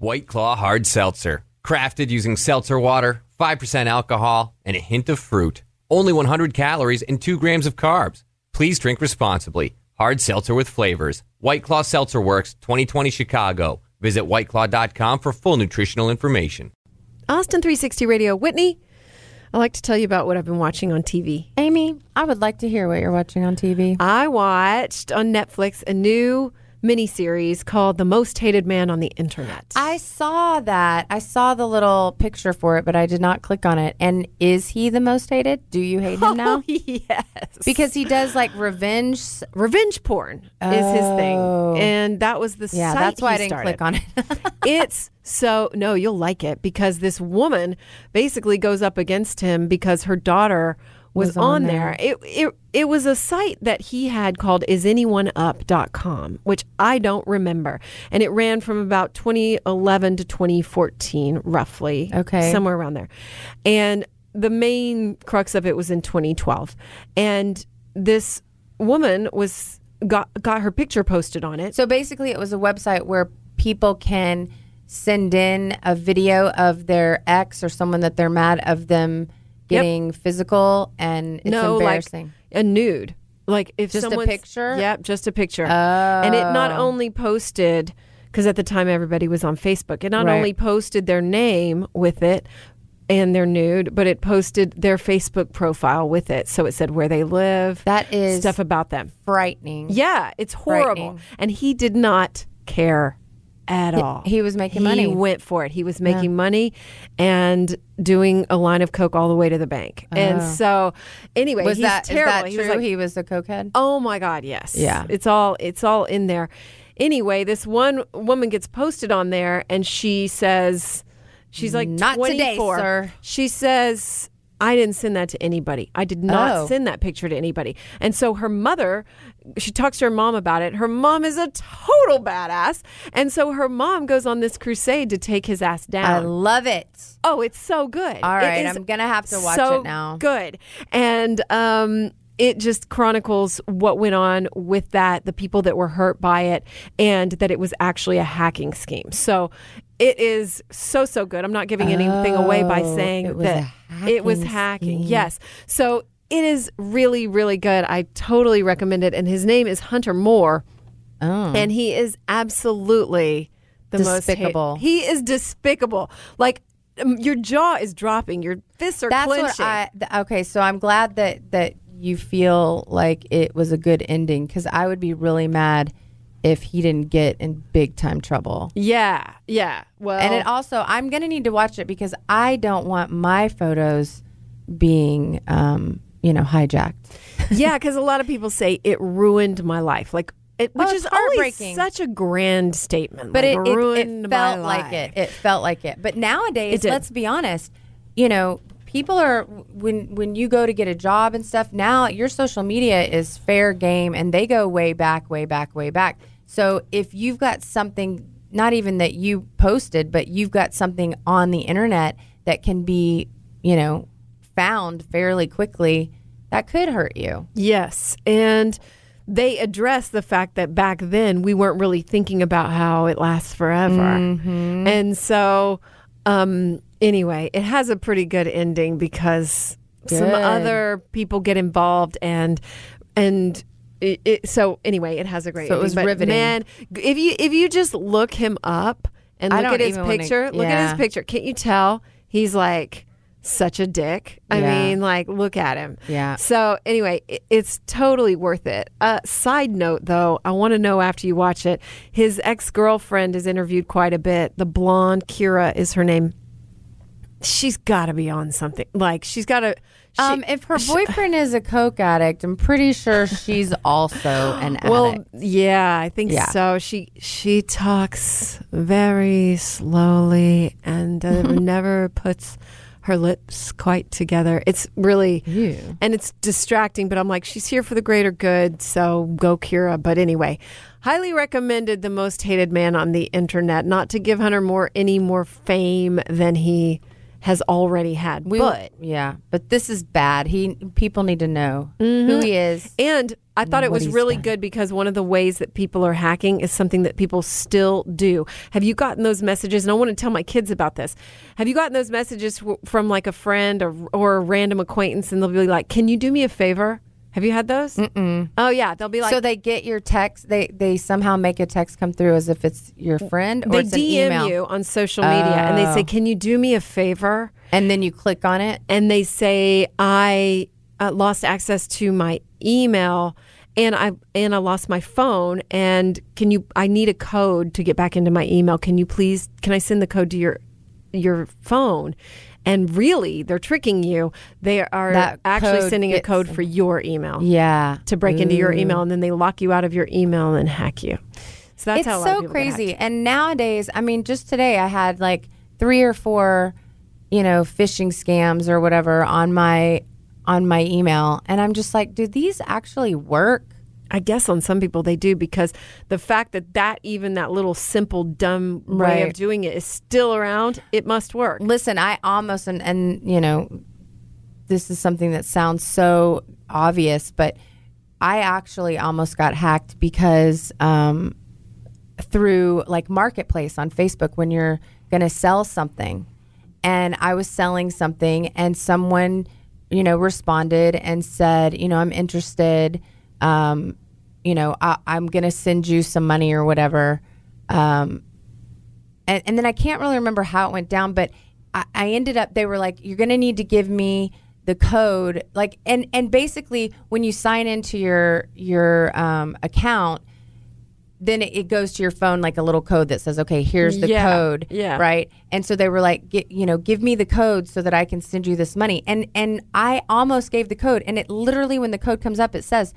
White Claw Hard Seltzer. Crafted using seltzer water, 5% alcohol, and a hint of fruit. Only 100 calories and 2 grams of carbs. Please drink responsibly. Hard seltzer with flavors. White Claw Seltzer Works, 2020 Chicago. Visit whiteclaw.com for full nutritional information. Austin 360 Radio. Whitney, I'd like to tell you about what I've been watching on TV. Amy, I would like to hear what you're watching on TV. I watched on Netflix a new miniseries called The Most Hated Man on the Internet. I saw that. I saw the little picture for it, but I did not click on it. And is he the most hated? Do you hate him now? Oh, yes. Because he does like revenge. revenge porn is his thing. Oh. And that was the Yeah, that's why I didn't started. click on it. it's so no, you'll like it because this woman basically goes up against him because her daughter was, Was on, on there. there. It, it it was a site that he had called isanyoneup.com, which I don't remember. And it ran from about 2011 to 2014 roughly. Okay. Somewhere around there. And the main crux of it was in 2012. And this woman was got got her picture posted on it. so basically, it was a website where people can send in a video of their ex or someone that they're mad of them getting physical, and it's no, embarrassing. like a nude. Like if Just a someone's- picture? Yep, just a picture. And it not Oh. only posted because at the time everybody was on Facebook. It not Right. only posted their name with it and their nude, but it posted their Facebook profile with it. So it said where they live, That is stuff about them. frightening. Yeah, it's horrible. And he did not care at all. he was making He money. went for it. He was making money and doing a line of coke all the way to the bank. And oh. so, anyway, Oh. Was he's that terrible. that he true? was like, he was a cokehead. Oh my God, yes. Yeah. It's all it's all in there. Anyway, this one woman gets posted on there and she says she's like Not today, 24. sir. She says I didn't send that to anybody. I did not Oh. send that picture to anybody. And so her mother, she talks to her mom about it. Her mom is a total badass. And so her mom goes on this crusade to take his ass down. I love it. Oh, it's so good. All right, I'm gonna have to watch so it now. Good. And um it just chronicles what went on with that, the people that were hurt by it, and that it was actually a hacking scheme. So it is so so good. I'm not giving anything away by Oh, saying it that it was hacking scheme. Yes. So it is really really good. I totally recommend it. And his name is Hunter Moore Oh. and he is absolutely the Despicable. most hate- he is despicable. Like um, your jaw is dropping, your fists are That's clenching. what I. okay, so I'm glad that that you feel like it was a good ending because I would be really mad if he didn't get in big time trouble. yeah, yeah. Well, And it also, I'm gonna need to watch it because I don't want my photos being, um, you know, hijacked. yeah, because a lot of people say it ruined my life, like it, which Oh, is heartbreaking. such a grand statement. but like, it, it, it felt like it. It felt like it. But nowadays, let's be honest. You know, people are when when you go to get a job and stuff. Now your social media is fair game, and they go way back, way back, way back. So if you've got something, not even that you posted, but you've got something on the internet that can be, you know, found fairly quickly, that could hurt you. Yes, and they address the fact that back then we weren't really thinking about how it lasts forever, Mm-hmm. and so um, anyway, it has a pretty good ending because some other people get involved and and. It, it, so anyway, it has a great. So it ending. was But riveting. Man, if you if you just look him up and look at his even wanna- picture, look at his picture. Can't you tell he's like such a dick? I Yeah. mean, like look at him. Yeah. So anyway, i- it's totally worth it. Uh, side note, though, I want to know after you watch it. His ex girlfriend is interviewed quite a bit. The blonde Kira is her name. She's got to be on something. Like she's got to. Um, if her boyfriend is a coke addict, I'm pretty sure she's also an well, addict. Well, yeah, I think Yeah. so. She she talks very slowly and uh, never puts her lips quite together. It's really Ew. and it's distracting. But I'm like, she's here for the greater good, so go Kira. But anyway, highly recommended. The most hated man on the internet. Not to give Hunter Moore any more fame than he has already had. We, but yeah, but this is bad. He people need to know mm-hmm. who he is. And I thought it was really done. good because one of the ways that people are hacking is something that people still do. Have you gotten those messages? And I want to tell my kids about this. Have you gotten those messages from like a friend or, or a random acquaintance and they'll be like, Can you do me a favor? Have you had those? Mm-mm. Oh, yeah. They'll be like, so they get your text. They they somehow make a text come through as if it's your friend or they DM you on social media and they say, Oh. Can you do me a favor? and then you click on it. and they say I uh, lost access to my email and I and I lost my phone and can you I need a code to get back into my email can you please can I send the code to your your phone and really they're tricking you they are That actually sending a code for your email Yeah, to break into your email and then they lock you out of your email and hack you so that's it's so people get hacked. crazy. And nowadays, I mean, just today I had like three or four, you know, phishing scams or whatever on my on my email, and I'm just like, do these actually work? I guess on some people they do because the fact that that even that little simple dumb way of doing it is still around, it must work. Listen, I almost and, and you know, this is something that sounds so obvious, but I actually almost got hacked because um, through like marketplace on Facebook when you're going to sell something, and I was selling something, and someone you know responded and said, you know, I'm interested. Um, you know, I, I'm going to send you some money or whatever. Um, and, and then I can't really remember how it went down, but I, I ended up they were like, you're gonna need to give me the code, like, and and basically when you sign into your your um, account, then it, it goes to your phone like a little code that says, okay, here's the Yeah, code, yeah. right? And so they were like, get, you know, give me the code so that I can send you this money, and and I almost gave the code, and it literally when the code comes up, it says,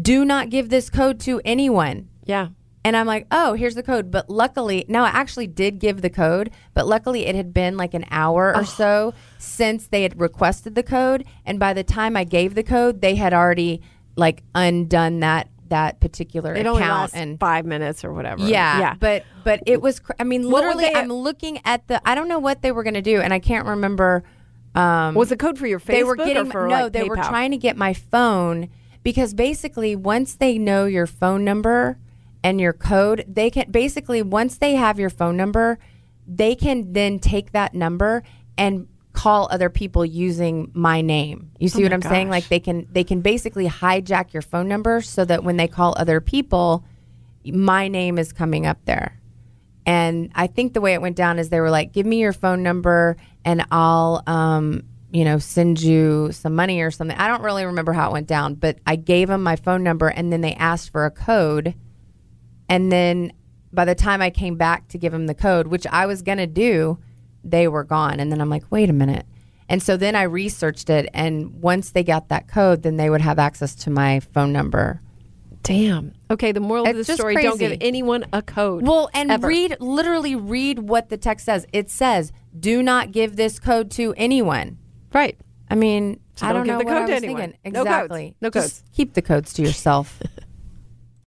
do not give this code to anyone. Yeah. And I'm like, oh, here's the code. But luckily, no, I actually did give the code, but luckily it had been like an hour or so since they had requested the code. And by the time I gave the code, they had already like undone that that particular It only account and five minutes or whatever. yeah, Yeah. but but it was cr- I mean literally they- I'm looking at the I don't know what they were going to do and I can't remember um was the code for your Facebook they were getting no like, they were trying to get my phone because basically once they know your phone number and your code they can basically once they have your phone number they can then take that number and call other people using my name. You see Oh what i'm saying? Like they can they can basically hijack your phone number so that when they call other people my name is coming up there. And I think the way it went down is they were like, "Give me your phone number, and I'll, um, you know, send you some money or something." I don't really remember how it went down, but I gave them my phone number, and then they asked for a code, and then by the time I came back to give them the code, which I was gonna do, they were gone, and then I'm like, "Wait a minute." And so then I researched it, and once they got that code, then they would have access to my phone number. Damn. Okay, the moral of the story don't give anyone a code. Well, and ever. read literally read what the text says. It says, "Do not give this code to anyone." Right. I mean, So I don't don't give know the what code I to was anyone. thinking. No codes. Exactly. No codes. Keep the codes to yourself.